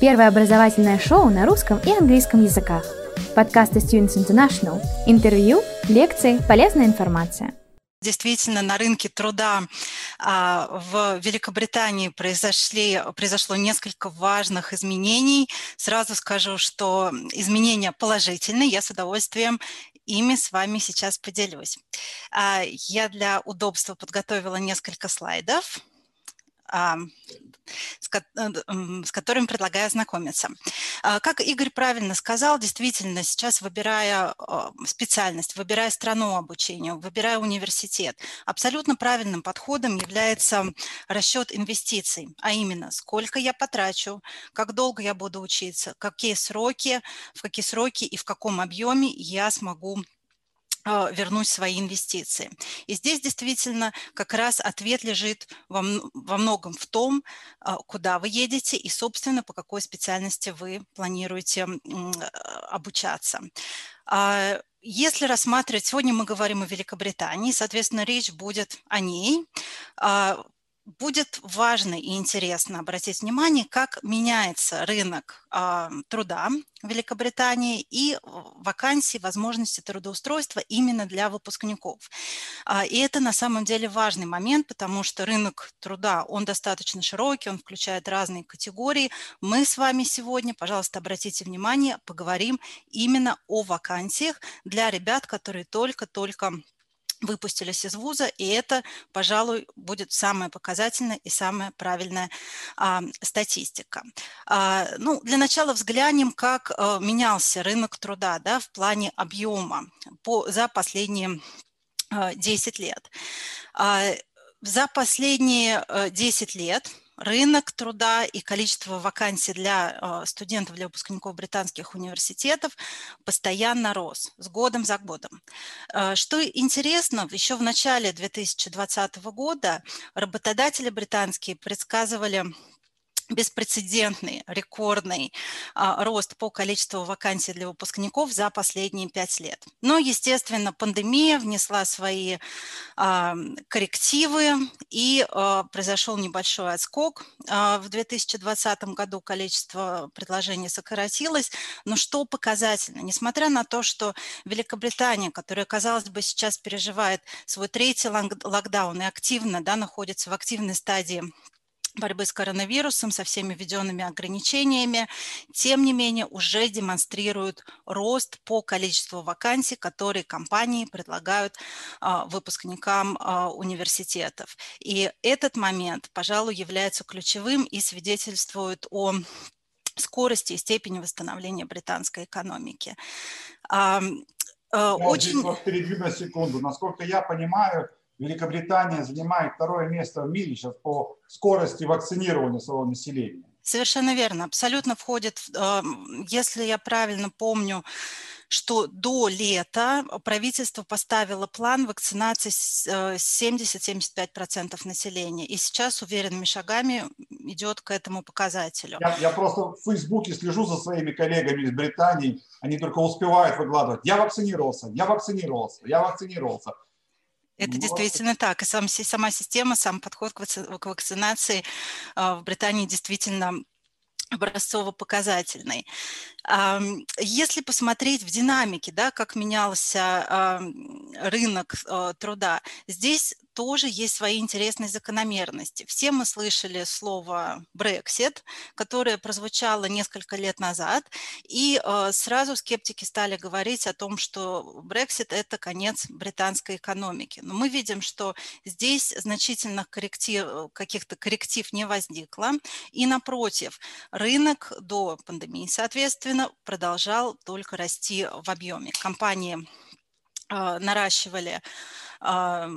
Первое образовательное шоу на русском и английском языках. Подкасты Students International. Интервью, лекции, полезная информация. Действительно, на рынке труда а, в Великобритании произошли, произошло несколько важных изменений. Сразу скажу, что изменения положительные. Я с удовольствием ими с вами сейчас поделюсь. А, я для удобства подготовила несколько слайдов с, э, с которыми предлагаю ознакомиться. А, как Игорь правильно сказал, действительно, сейчас выбирая специальность, выбирая страну обучения, выбирая университет, абсолютно правильным подходом является расчет инвестиций, а именно, сколько я потрачу, как долго я буду учиться, какие сроки, в какие сроки и в каком объеме я смогу вернуть свои инвестиции. И здесь действительно как раз ответ лежит во, во многом в том, а, куда вы едете и, собственно, по какой специальности вы планируете обучаться. А, если рассматривать, сегодня мы говорим о Великобритании, соответственно, речь будет о ней будет важно и интересно обратить внимание, как меняется рынок э, труда в Великобритании и вакансии, возможности трудоустройства именно для выпускников. Э, и это на самом деле важный момент, потому что рынок труда, он достаточно широкий, он включает разные категории. Мы с вами сегодня, пожалуйста, обратите внимание, поговорим именно о вакансиях для ребят, которые только-только выпустились из вуза, и это, пожалуй, будет самая показательная и самая правильная а, статистика. А, ну, для начала взглянем, как а, менялся рынок труда да, в плане объема по, за последние а, 10 лет. А, за последние 10 а, лет рынок труда и количество вакансий для а, студентов, для выпускников британских университетов постоянно рос с годом за годом. А, что интересно, еще в начале 2020 года работодатели британские предсказывали беспрецедентный, рекордный а, рост по количеству вакансий для выпускников за последние пять лет. Но, естественно, пандемия внесла свои а, коррективы, и а, произошел небольшой отскок. А, в 2020 году количество предложений сократилось, но что показательно, несмотря на то, что Великобритания, которая, казалось бы, сейчас переживает свой третий локдаун и активно да, находится в активной стадии борьбы с коронавирусом, со всеми введенными ограничениями, тем не менее уже демонстрируют рост по количеству вакансий, которые компании предлагают а, выпускникам а, университетов. И этот момент, пожалуй, является ключевым и свидетельствует о скорости и степени восстановления британской экономики. А, я очень... вас перебью на секунду. Насколько я понимаю, Великобритания занимает второе место в мире сейчас по скорости вакцинирования своего населения. Совершенно верно. Абсолютно входит, если я правильно помню, что до лета правительство поставило план вакцинации 70-75% э, населения. И сейчас уверенными шагами идет к этому показателю. Я, я просто в Фейсбуке слежу за своими коллегами из Британии. Они только успевают выкладывать. Я вакцинировался, я вакцинировался, я вакцинировался. Это ну, действительно так. И сам, сама система, сам подход к вакцинации а, в Британии действительно образцово-показательный. Если посмотреть в динамике, да, как менялся рынок э, труда, здесь тоже есть свои интересные закономерности. Все мы слышали слово Brexit, которое прозвучало несколько лет назад, и э, сразу скептики стали говорить о том, что Brexit – это конец британской экономики. Но мы видим, что здесь значительных корректив, каких-то корректив не возникло, и напротив, рынок до пандемии, соответственно, продолжал только расти в объеме. Компании э, наращивали э,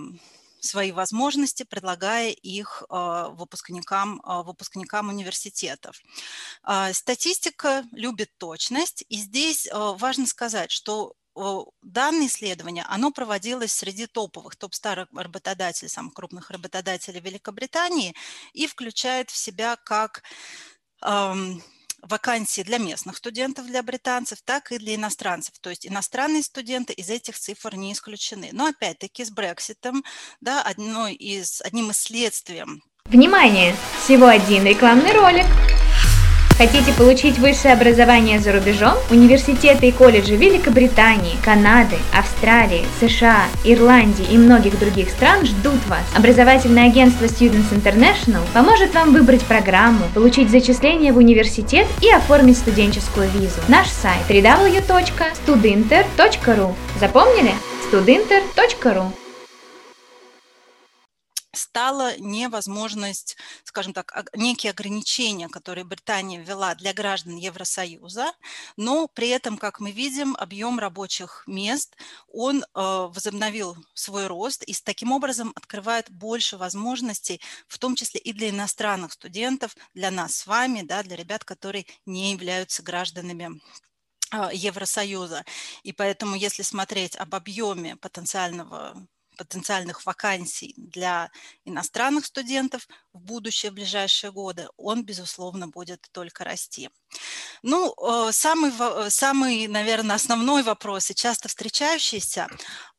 свои возможности, предлагая их э, выпускникам, выпускникам университетов. Статистика любит точность, и здесь важно сказать, что данное исследование, оно проводилось среди топовых, топ-старых работодателей, самых крупных работодателей Великобритании и включает в себя как вакансии для местных студентов, для британцев, так и для иностранцев. То есть иностранные студенты из этих цифр не исключены. Но опять-таки с Брекситом, да, одной из, одним из следствий. Внимание! Всего один рекламный ролик. Хотите получить высшее образование за рубежом? Университеты и колледжи Великобритании, Канады, Австралии, США, Ирландии и многих других стран ждут вас. Образовательное агентство Students International поможет вам выбрать программу, получить зачисление в университет и оформить студенческую визу. Наш сайт www.studinter.ru Запомнили? studinter.ru стала невозможность, скажем так, некие ограничения, которые Британия ввела для граждан Евросоюза, но при этом, как мы видим, объем рабочих мест, он э, возобновил свой рост и таким образом открывает больше возможностей, в том числе и для иностранных студентов, для нас с вами, да, для ребят, которые не являются гражданами э, Евросоюза. И поэтому, если смотреть об объеме потенциального потенциальных вакансий для иностранных студентов в будущее, в ближайшие годы, он, безусловно, будет только расти. Ну, э, самый, самый, наверное, основной вопрос и часто встречающийся,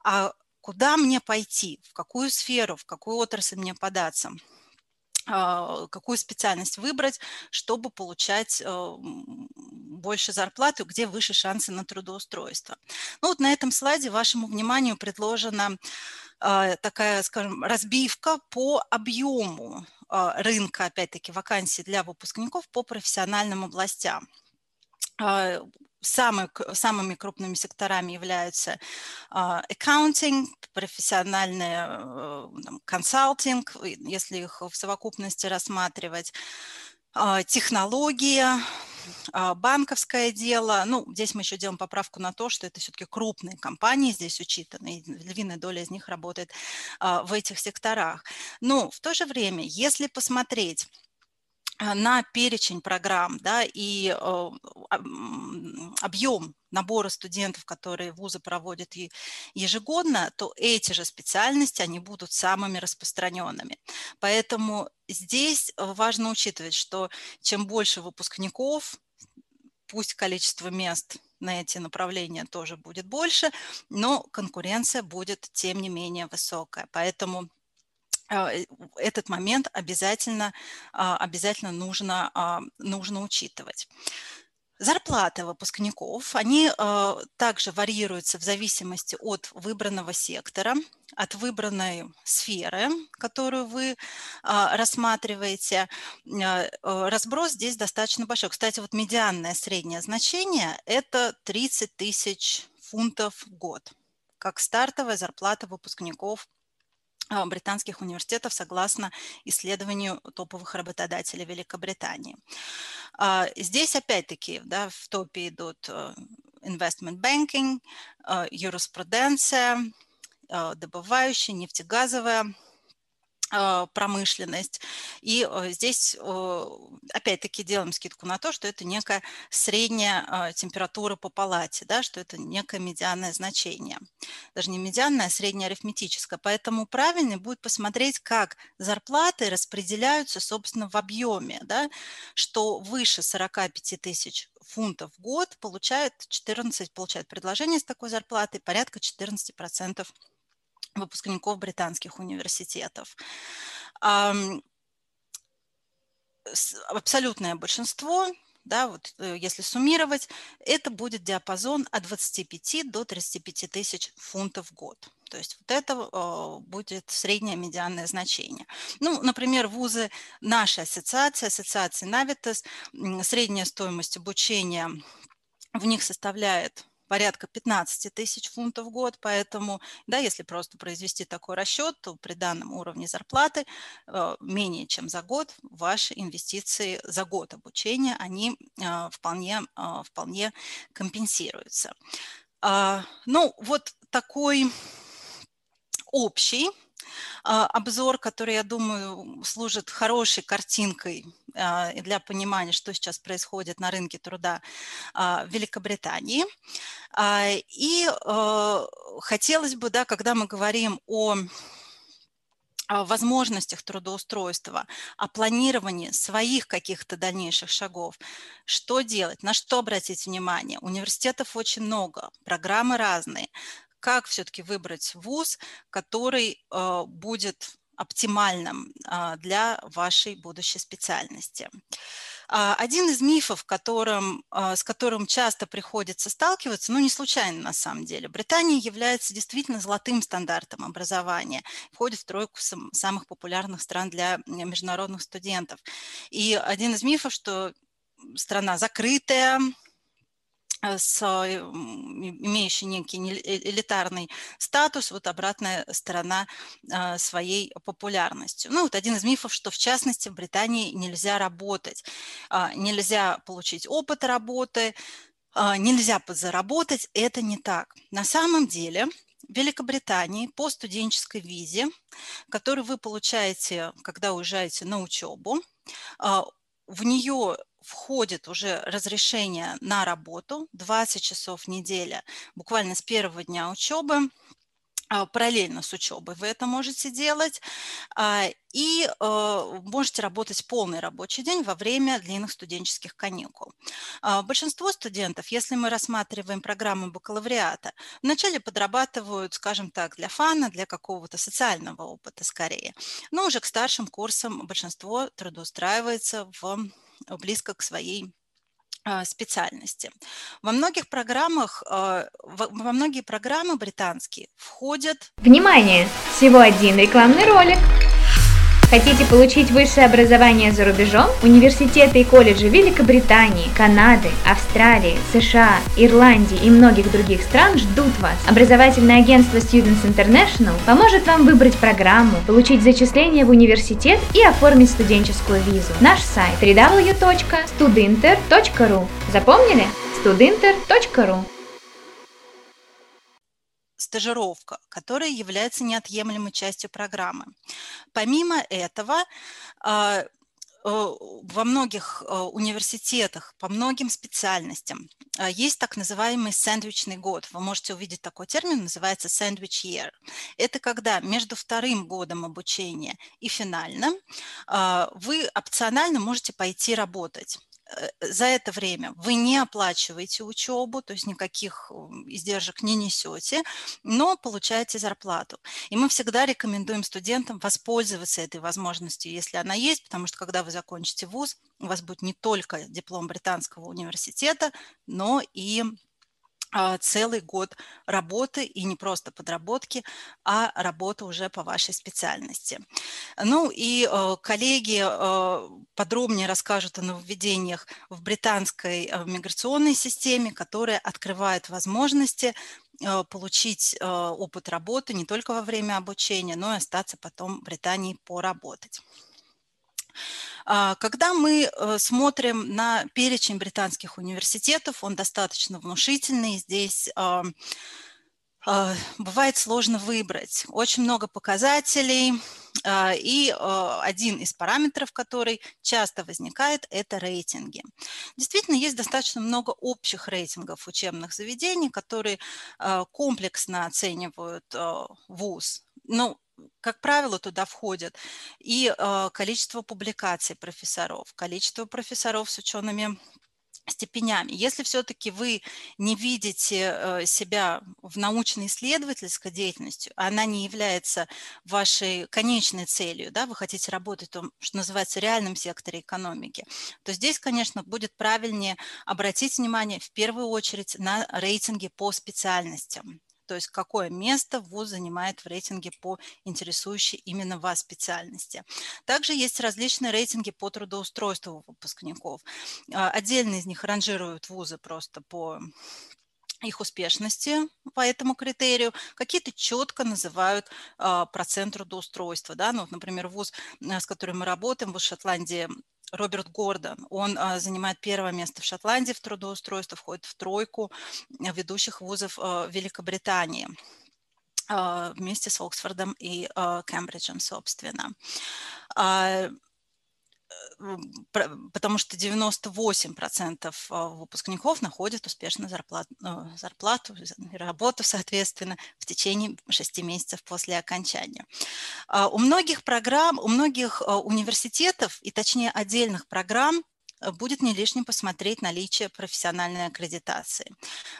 а куда мне пойти, в какую сферу, в какую отрасль мне податься? А, какую специальность выбрать, чтобы получать э, больше зарплаты, где выше шансы на трудоустройство. Ну вот на этом слайде вашему вниманию предложена а, такая, скажем, разбивка по объему а, рынка, опять-таки, вакансий для выпускников по профессиональным областям. А, самые, самыми крупными секторами являются accounting, профессиональный э, консалтинг, если их в совокупности рассматривать, технология, а, банковское дело, ну, здесь мы еще делаем поправку на то, что это все-таки крупные компании здесь учитаны, и львиная доля из них работает а, в этих секторах. Но в то же время, если посмотреть а, на перечень программ да, и э, объем набора студентов, которые вузы проводят ежегодно, то эти же специальности, они будут самыми распространенными. Поэтому здесь важно учитывать, что чем больше выпускников, пусть количество мест на эти направления тоже будет больше, но конкуренция будет тем не менее высокая. Поэтому а, э, этот момент обязательно, а, обязательно нужно, а, нужно учитывать. Зарплаты выпускников, они э, также варьируются в зависимости от выбранного сектора, от выбранной сферы, которую вы э, рассматриваете. Э, разброс здесь достаточно большой. Кстати, вот медианное среднее значение – это 30 тысяч фунтов в год, как стартовая зарплата выпускников а, британских университетов согласно исследованию топовых работодателей Великобритании. А, здесь опять-таки да, в топе идут э, investment banking, э, юриспруденция, э, добывающая, нефтегазовая а, промышленность. И э, здесь опять-таки делаем скидку на то, что это некая средняя а, температура по палате, да, что это некое медианное значение. Даже не медианное, а среднее арифметическое. Поэтому правильно будет посмотреть, как зарплаты распределяются, собственно, в объеме, да, что выше 45 тысяч фунтов в год получает 14, получает предложение с такой зарплатой порядка 14% выпускников британских университетов. Абсолютное большинство да, вот э, если суммировать, это будет диапазон от 25 до 35 тысяч фунтов в год. То есть вот это э, будет среднее медианное значение. Ну, например, вузы нашей ассоциации, ассоциации Navitas, средняя стоимость обучения в них составляет порядка 15 тысяч фунтов в год, поэтому, да, если просто произвести такой расчет, то при данном уровне зарплаты э, менее чем за год ваши инвестиции за год обучения, они э, вполне, э, вполне компенсируются. А, ну, вот такой общий а, обзор, который, я думаю, служит хорошей картинкой а, для понимания, что сейчас происходит на рынке труда а, в Великобритании. И хотелось бы, да, когда мы говорим о возможностях трудоустройства, о планировании своих каких-то дальнейших шагов. Что делать, на что обратить внимание? Университетов очень много, программы разные как все-таки выбрать вуз, который э, будет оптимальным для вашей будущей специальности. А, один из мифов, которым, а, с которым часто приходится сталкиваться, ну не случайно на самом деле, Британия является действительно золотым стандартом образования, входит в тройку самых популярных стран для международных студентов. И один из мифов, что страна закрытая, с э, имеющий некий э, элитарный статус, вот обратная сторона своей популярностью. Ну, вот один из мифов, что в частности в Британии нельзя работать, а, нельзя получить опыт работы, а, нельзя подзаработать. Это не так. На самом деле в Великобритании по студенческой визе, которую вы получаете, когда уезжаете на учебу, а, в нее входит уже разрешение на работу 20 часов в неделю, буквально с первого дня учебы, а, параллельно с учебой вы это можете делать, а, и а, можете работать полный рабочий день во время длинных студенческих каникул. Большинство студентов, если мы рассматриваем программу бакалавриата, вначале подрабатывают, скажем так, для фана, для какого-то социального опыта скорее, но уже к старшим курсам большинство трудоустраивается в близко к своей а, специальности. Во многих программах, а, во многие программы британские входят... Внимание! Всего один рекламный ролик. Хотите получить высшее образование за рубежом? Университеты и колледжи Великобритании, Канады, Австралии, США, Ирландии и многих других стран ждут вас. Образовательное агентство Students International поможет вам выбрать программу, получить зачисление в университет и оформить студенческую визу. Наш сайт www.studinter.ru Запомнили? studinter.ru стажировка, которая является неотъемлемой частью программы. Помимо этого, а, э, во многих э, университетах по многим специальностям а, есть так называемый сэндвичный год. Вы можете увидеть такой термин, называется sandwich year. Это когда между вторым годом обучения и финальным а, вы опционально можете пойти работать. Э, за это время вы не оплачиваете учебу, то есть никаких издержек не несете, но получаете зарплату. И мы всегда рекомендуем студентам воспользоваться этой возможностью, если она есть, потому что когда вы закончите вуз, у вас будет не только диплом британского университета, но и целый год работы и не просто подработки, а работа уже по вашей специальности. Ну и э, коллеги э, подробнее расскажут о нововведениях в британской э, миграционной системе, которая открывает возможности получить опыт работы не только во время обучения, но и остаться потом в Британии поработать. А, когда мы э, смотрим на перечень британских университетов, он достаточно внушительный. Здесь а, а, бывает сложно выбрать. Очень много показателей, и один из параметров, который часто возникает, это рейтинги. Действительно, есть достаточно много общих рейтингов учебных заведений, которые комплексно оценивают вуз. Ну, как правило, туда входят и э, количество публикаций профессоров, количество профессоров с учеными степенями. Если все-таки вы не видите э, себя в научно-исследовательской деятельности, она не является вашей конечной целью, да, вы хотите работать в том, что называется, реальном секторе экономики, то здесь, конечно, будет правильнее обратить внимание в первую очередь на рейтинги по специальностям то есть какое место ВУЗ занимает в рейтинге по интересующей именно вас специальности. Также есть различные рейтинги по трудоустройству выпускников. А, отдельно из них ранжируют вузы просто по их успешности по этому критерию, какие-то четко называют э, процент трудоустройства. Да? Ну, например, вуз, с которым мы работаем, вуз Шотландии Роберт Гордон. Он а, занимает первое место в Шотландии в трудоустройстве, входит в тройку э, ведущих вузов а, Великобритании а, вместе с Оксфордом и Кембриджем, собственно потому что 98% а, выпускников находят успешно зарплату, ну, зарплату работу, соответственно, в течение 6 месяцев после окончания. А, у многих программ, у многих а, университетов и точнее отдельных программ будет не лишним посмотреть наличие профессиональной аккредитации.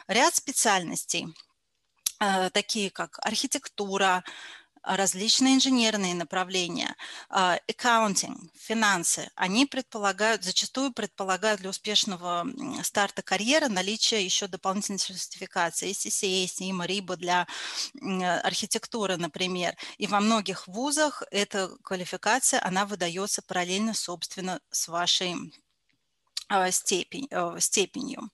Ряд специальностей, такие как архитектура, различные инженерные направления, accounting, финансы, они предполагают, зачастую предполагают для успешного старта карьеры наличие еще дополнительной сертификации, CCA, SIMA, RIBA для архитектуры, например. И во многих вузах эта квалификация, она выдается параллельно, собственно, с вашей а, степень, э, степенью.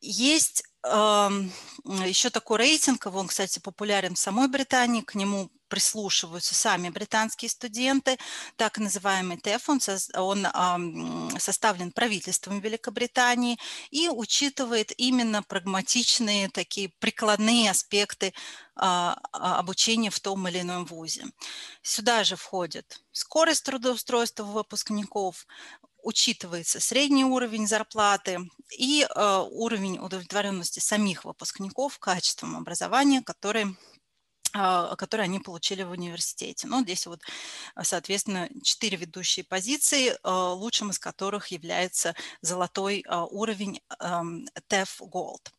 Есть еще такой рейтинг, он, кстати, популярен в самой Британии, к нему прислушиваются сами британские студенты, так называемый ТЭФ, он, он составлен правительством Великобритании и учитывает именно прагматичные, такие прикладные аспекты а, а, обучения в том или ином вузе. Сюда же входит скорость трудоустройства выпускников, учитывается средний уровень зарплаты и э, уровень удовлетворенности самих выпускников качеством образования, которые а, которые они получили в университете. Ну, здесь вот, соответственно, четыре ведущие позиции, а, лучшим из которых является золотой уровень TEF Gold.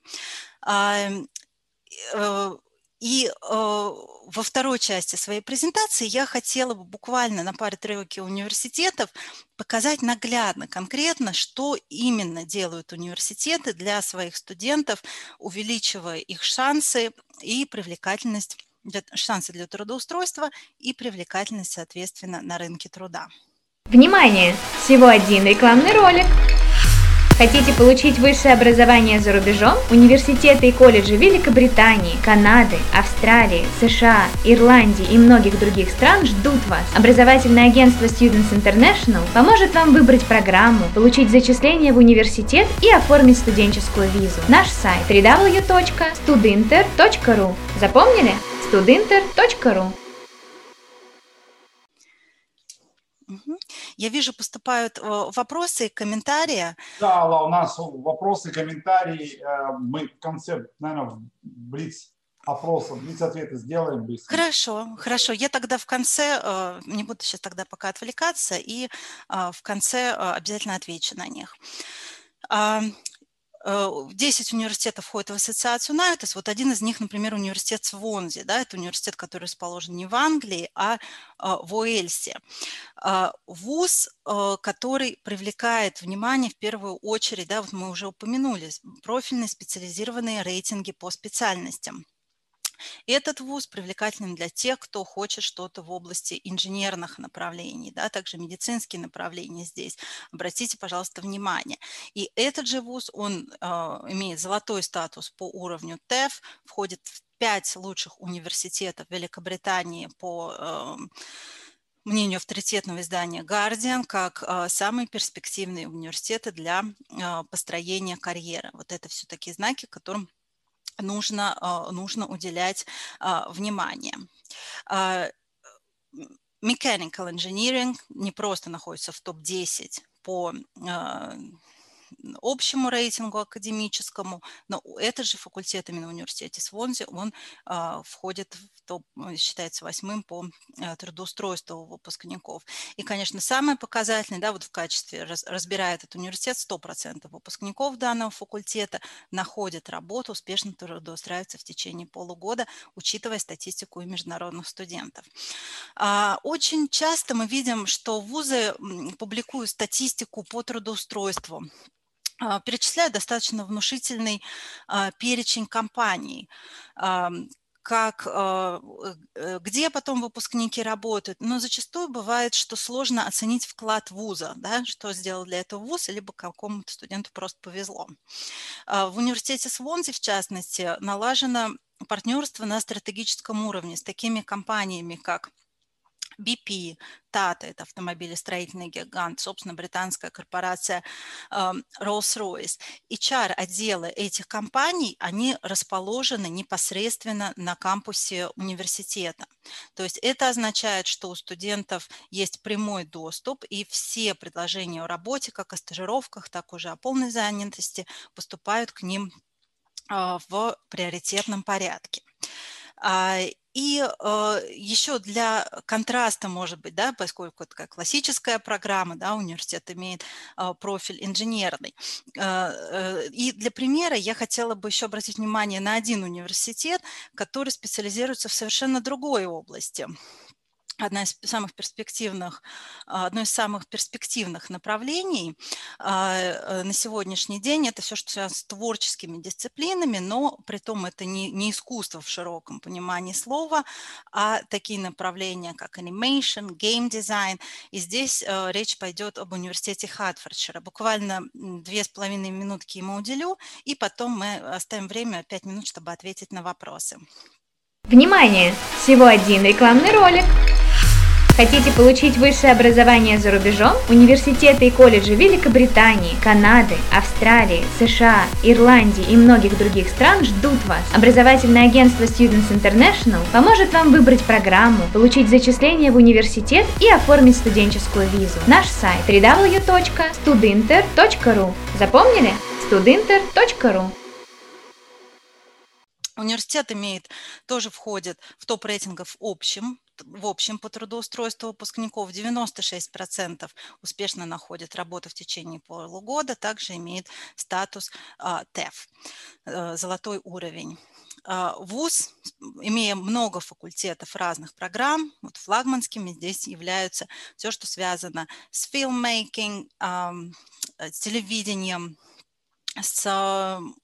И э, во второй части своей презентации я хотела бы буквально на паре тройки университетов показать наглядно, конкретно, что именно делают университеты для своих студентов, увеличивая их шансы и привлекательность, для, шансы для трудоустройства и привлекательность, соответственно, на рынке труда. Внимание! Всего один рекламный ролик – Хотите получить высшее образование за рубежом? Университеты и колледжи Великобритании, Канады, Австралии, США, Ирландии и многих других стран ждут вас. Образовательное агентство Students International поможет вам выбрать программу, получить зачисление в университет и оформить студенческую визу. Наш сайт www.studinter.ru Запомнили? studinter.ru Я вижу, поступают э, вопросы, комментарии. Да, Алла, у нас вопросы, комментарии. Э, мы в конце, наверное, блиц опроса, блиц ответы сделаем быстро. Хорошо, хорошо. Я тогда в конце, э, не буду сейчас тогда пока отвлекаться, и в конце обязательно отвечу на них. 10 университетов входят в ассоциацию НАЙТОС. Вот один из них, например, университет Свонзи. Да, это университет, который расположен не в Англии, а, а в Уэльсе. А, вуз, который привлекает внимание в первую очередь, да, вот мы уже упомянули, профильные специализированные рейтинги по специальностям. Этот вуз привлекателен для тех, кто хочет что-то в области инженерных направлений, да, также медицинские направления здесь. Обратите, пожалуйста, внимание. И этот же вуз, он э, имеет золотой статус по уровню ТЭФ, входит в пять лучших университетов Великобритании по э, мнению авторитетного издания Guardian, как э, самые перспективные университеты для построения карьеры. Вот это все такие знаки, которым нужно, а, нужно уделять а, внимание. А, mechanical Engineering не просто находится в топ-10 по общему рейтингу академическому, но этот же факультет именно в университете Свонзи, он а, входит в топ, считается восьмым по а, трудоустройству выпускников. И, конечно, самое показательное, да, вот в качестве, раз, разбирая этот университет, 100% выпускников данного факультета находят работу, успешно трудоустраиваются в течение полугода, учитывая статистику и международных студентов. А, очень часто мы видим, что вузы публикуют статистику по трудоустройству а, перечисляют достаточно внушительный а, перечень компаний, как, а, э, где потом выпускники работают. Но зачастую бывает, что сложно оценить вклад вуза, да, что сделал для этого вуз, либо какому-то студенту просто повезло. В университете Свонзи, в частности, налажено партнерство на стратегическом уровне с такими компаниями, как BP, Tata, это автомобилестроительный гигант, собственно, британская корпорация эм, Rolls-Royce. HR-отделы этих компаний, они расположены непосредственно на кампусе университета. То есть это означает, что у студентов есть прямой доступ, и все предложения о работе, как о стажировках, так уже о полной занятости, поступают к ним э, в приоритетном порядке. И э, еще для контраста, может быть, да, поскольку это как классическая программа, да, университет имеет э, профиль инженерный. Э, э, и для примера я хотела бы еще обратить внимание на один университет, который специализируется в совершенно другой области одна из самых перспективных, а, одно из самых перспективных направлений а, э, на сегодняшний день это все, что связано с творческими дисциплинами, но при том это не, не искусство в широком понимании слова, а такие направления, как animation, game design. И здесь э, речь пойдет об университете Хатфордшира. Буквально две с половиной минутки ему уделю, и потом мы оставим время, пять минут, чтобы ответить на вопросы. Внимание! Всего один рекламный ролик. Хотите получить высшее образование за рубежом? Университеты и колледжи Великобритании, Канады, Австралии, США, Ирландии и многих других стран ждут вас. Образовательное агентство Students International поможет вам выбрать программу, получить зачисление в университет и оформить студенческую визу. Наш сайт www.studinter.ru Запомнили? studinter.ru Университет имеет, тоже входит в топ рейтингов общем в общем по трудоустройству выпускников 96% успешно находят работу в течение полугода, также имеет статус а, ТЭФ, э, золотой уровень. А, ВУЗ, имея много факультетов разных программ, вот флагманскими здесь являются все, что связано с filmmaking, э, телевидением, с,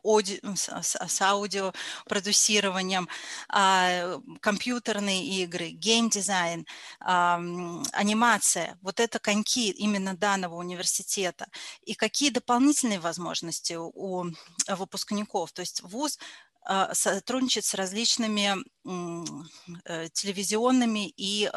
ауди, с, с аудиопродюсированием, а, компьютерные игры, геймдизайн, анимация. Вот это коньки именно данного университета. И какие дополнительные возможности у выпускников? То есть ВУЗ а, сотрудничает с различными э, телевизионными и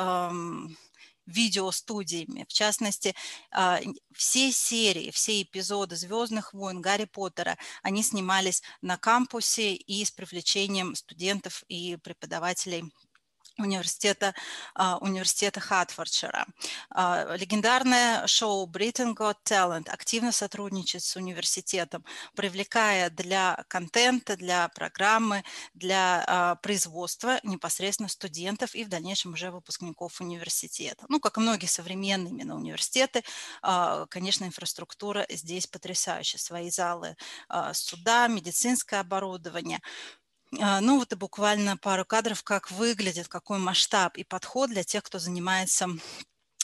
видеостудиями. В частности, а, все серии, все эпизоды «Звездных войн», «Гарри Поттера», они снимались на кампусе и с привлечением студентов и преподавателей университета, uh, университета Хатфордшира. Uh, легендарное шоу Britain Got Talent активно сотрудничает с университетом, привлекая для контента, для программы, для uh, производства непосредственно студентов и в дальнейшем уже выпускников университета. Ну, как и многие современные именно университеты, конечно, инфраструктура здесь потрясающая. Свои залы суда, медицинское оборудование – а, ну вот и буквально пару кадров, как выглядит, какой масштаб и подход для тех, кто занимается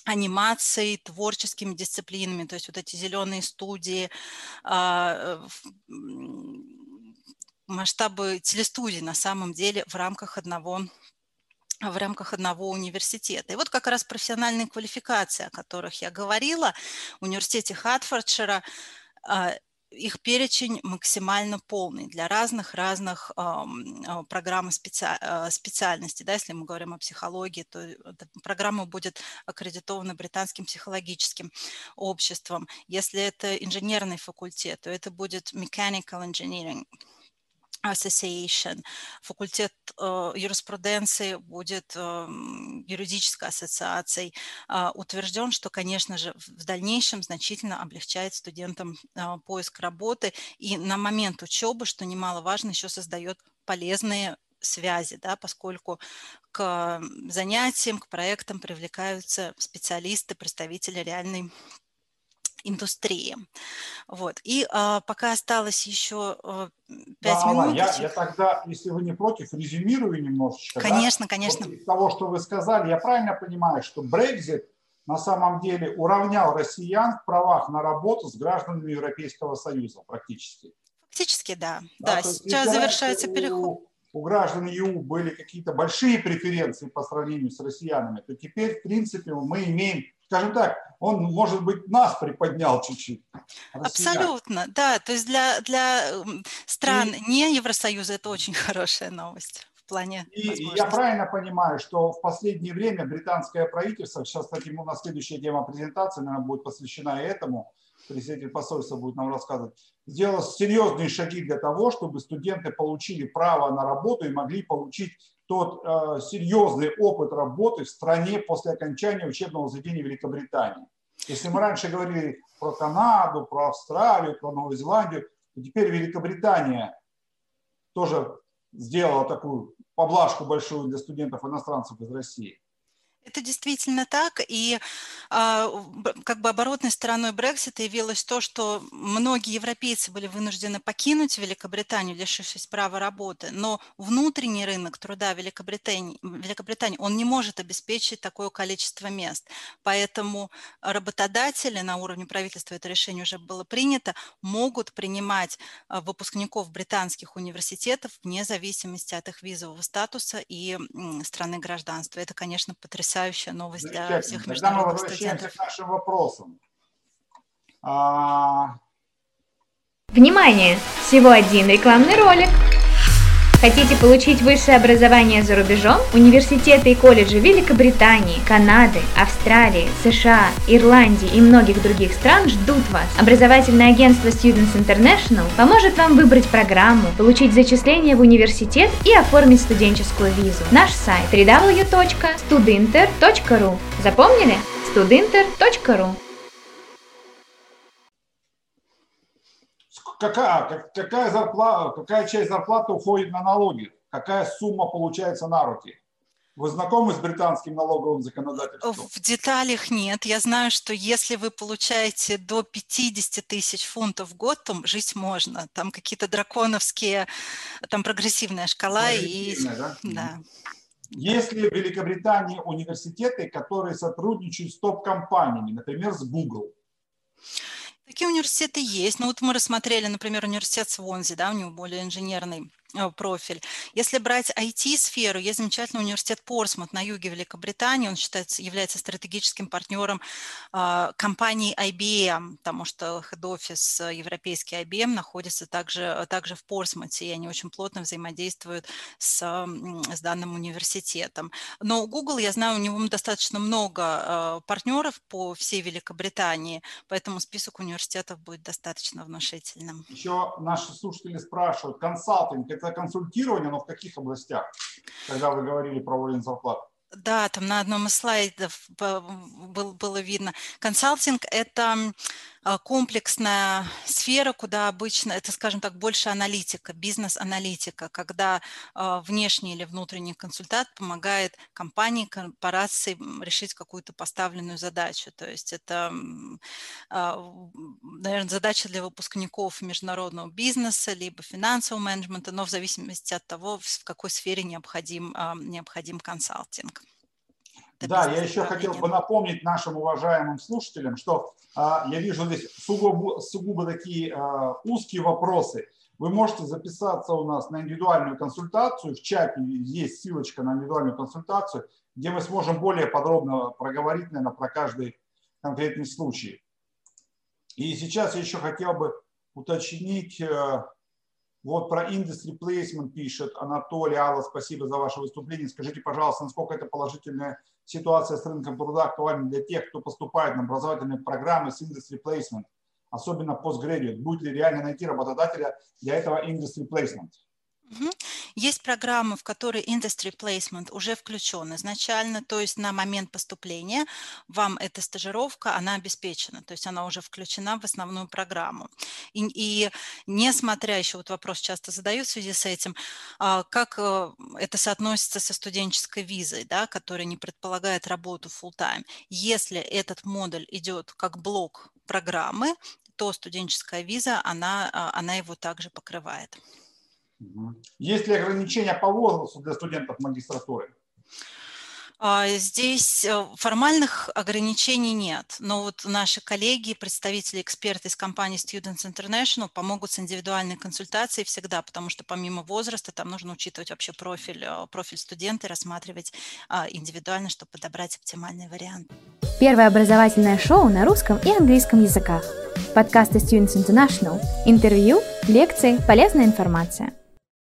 анимацией, творческими дисциплинами, то есть вот эти зеленые студии, а, масштабы телестудий на самом деле в рамках одного в рамках одного университета. И вот как раз профессиональные квалификации, о которых я говорила, в университете Хатфордшира а, их перечень максимально полный для разных-разных э, программ специ... Э, специальностей. Да, если мы говорим о психологии, то эта программа будет аккредитована британским психологическим обществом. Если это инженерный факультет, то это будет mechanical engineering Association, факультет э, юриспруденции будет э, юридической ассоциацией, э, утвержден, что, конечно же, в дальнейшем значительно облегчает студентам э, поиск работы. И на момент учебы, что немаловажно, еще создает полезные связи, да, поскольку к занятиям, к проектам привлекаются специалисты, представители реальной индустрии. Вот. И а, пока осталось еще а, пять да, минут. Я, я тогда, если вы не против, резюмирую немножечко. Конечно, да? конечно. Вот из того, что вы сказали, я правильно понимаю, что Brexit на самом деле уравнял россиян в правах на работу с гражданами Европейского Союза практически. Фактически, да. Да, да сейчас завершается у, переход. У граждан ЕУ были какие-то большие преференции по сравнению с россиянами, то теперь, в принципе, мы имеем скажем так, он, может быть, нас приподнял чуть-чуть. Абсолютно, да. То есть для, для стран и, не Евросоюза это очень хорошая новость в плане И я правильно понимаю, что в последнее время британское правительство, сейчас, кстати, у нас следующая тема презентации, наверное, будет посвящена этому, представитель посольства будет нам рассказывать, сделал серьезные шаги для того, чтобы студенты получили право на работу и могли получить тот э, серьезный опыт работы в стране после окончания учебного заведения Великобритании. Если мы раньше говорили про Канаду, про Австралию, про Новую Зеландию, то теперь Великобритания тоже сделала такую поблажку большую для студентов-иностранцев из России. Это действительно так, и а, как бы оборотной стороной Брексита явилось то, что многие европейцы были вынуждены покинуть Великобританию, лишившись права работы, но внутренний рынок труда Великобритании, Великобритании он не может обеспечить такое количество мест. Поэтому работодатели на уровне правительства, это решение уже было принято, могут принимать а, выпускников британских университетов вне зависимости от их визового статуса и страны гражданства. Это, конечно, потрясающе потрясающая новость для всех международных Тогда мы студентов. к нашим вопросам. А... Внимание! Всего один рекламный ролик. Хотите получить высшее образование за рубежом? Университеты и колледжи Великобритании, Канады, Австралии, США, Ирландии и многих других стран ждут вас. Образовательное агентство Students International поможет вам выбрать программу, получить зачисление в университет и оформить студенческую визу. Наш сайт www.studinter.ru Запомнили? studinter.ru какая, какая, зарплата, какая часть зарплаты уходит на налоги, какая сумма получается на руки. Вы знакомы с британским налоговым законодательством? В деталях нет. Я знаю, что если вы получаете до 50 тысяч фунтов в год, то жить можно. Там какие-то драконовские, там прогрессивная шкала. Прогрессивная, и... да? да. Есть ли в Великобритании университеты, которые сотрудничают с топ-компаниями, например, с Google? Такие университеты есть. Ну вот мы рассмотрели, например, университет Свонзи, да, у него более инженерный профиль. Если брать IT-сферу, есть замечательный университет Порсмут на юге Великобритании, он считается, является стратегическим партнером э, компании IBM, потому что хед-офис э, европейский IBM находится также, также в Порсмуте, и они очень плотно взаимодействуют с, с данным университетом. Но Google, я знаю, у него достаточно много э, партнеров по всей Великобритании, поэтому список университетов будет достаточно внушительным. Еще наши слушатели спрашивают, консалтинг – это консультирование, но в каких областях, когда вы говорили про уровень зарплат? Да, там на одном из слайдов было видно. Консалтинг – это комплексная сфера, куда обычно, это, скажем так, больше аналитика, бизнес-аналитика, когда а, внешний или внутренний консультант помогает компании, корпорации решить какую-то поставленную задачу. То есть это, а, наверное, задача для выпускников международного бизнеса, либо финансового менеджмента, но в зависимости от того, в какой сфере необходим, необходим консалтинг. Да, я еще хотел бы напомнить нашим уважаемым слушателям, что а, я вижу здесь сугубо, сугубо такие а, узкие вопросы. Вы можете записаться у нас на индивидуальную консультацию. В чате есть ссылочка на индивидуальную консультацию, где мы сможем более подробно проговорить, наверное, про каждый конкретный случай. И сейчас я еще хотел бы уточнить, э, вот про industry placement пишет Анатолий, Алла, спасибо за ваше выступление. Скажите, пожалуйста, насколько это положительная ситуация с рынком труда актуальна для тех, кто поступает на образовательные программы с industry placement, особенно postgraduate? Будет ли реально найти работодателя для этого industry placement? Есть программы, в которые industry placement уже включен изначально, то есть на момент поступления вам эта стажировка, она обеспечена, то есть она уже включена в основную программу. И, и несмотря, еще вот вопрос часто задают в связи с этим, а, как э, это соотносится со студенческой визой, да, которая не предполагает работу full-time. Если этот модуль идет как блок программы, то студенческая виза, она, а, она его также покрывает. Есть ли ограничения по возрасту для студентов магистратуры? А, здесь э, формальных ограничений нет, но вот наши коллеги, представители, эксперты из компании Students International помогут с индивидуальной консультацией всегда, потому что помимо возраста там нужно учитывать вообще профиль, э, профиль студента и рассматривать а, индивидуально, чтобы подобрать оптимальный вариант. Первое образовательное шоу на русском и английском языках. Подкасты Students International. Интервью, лекции, полезная информация.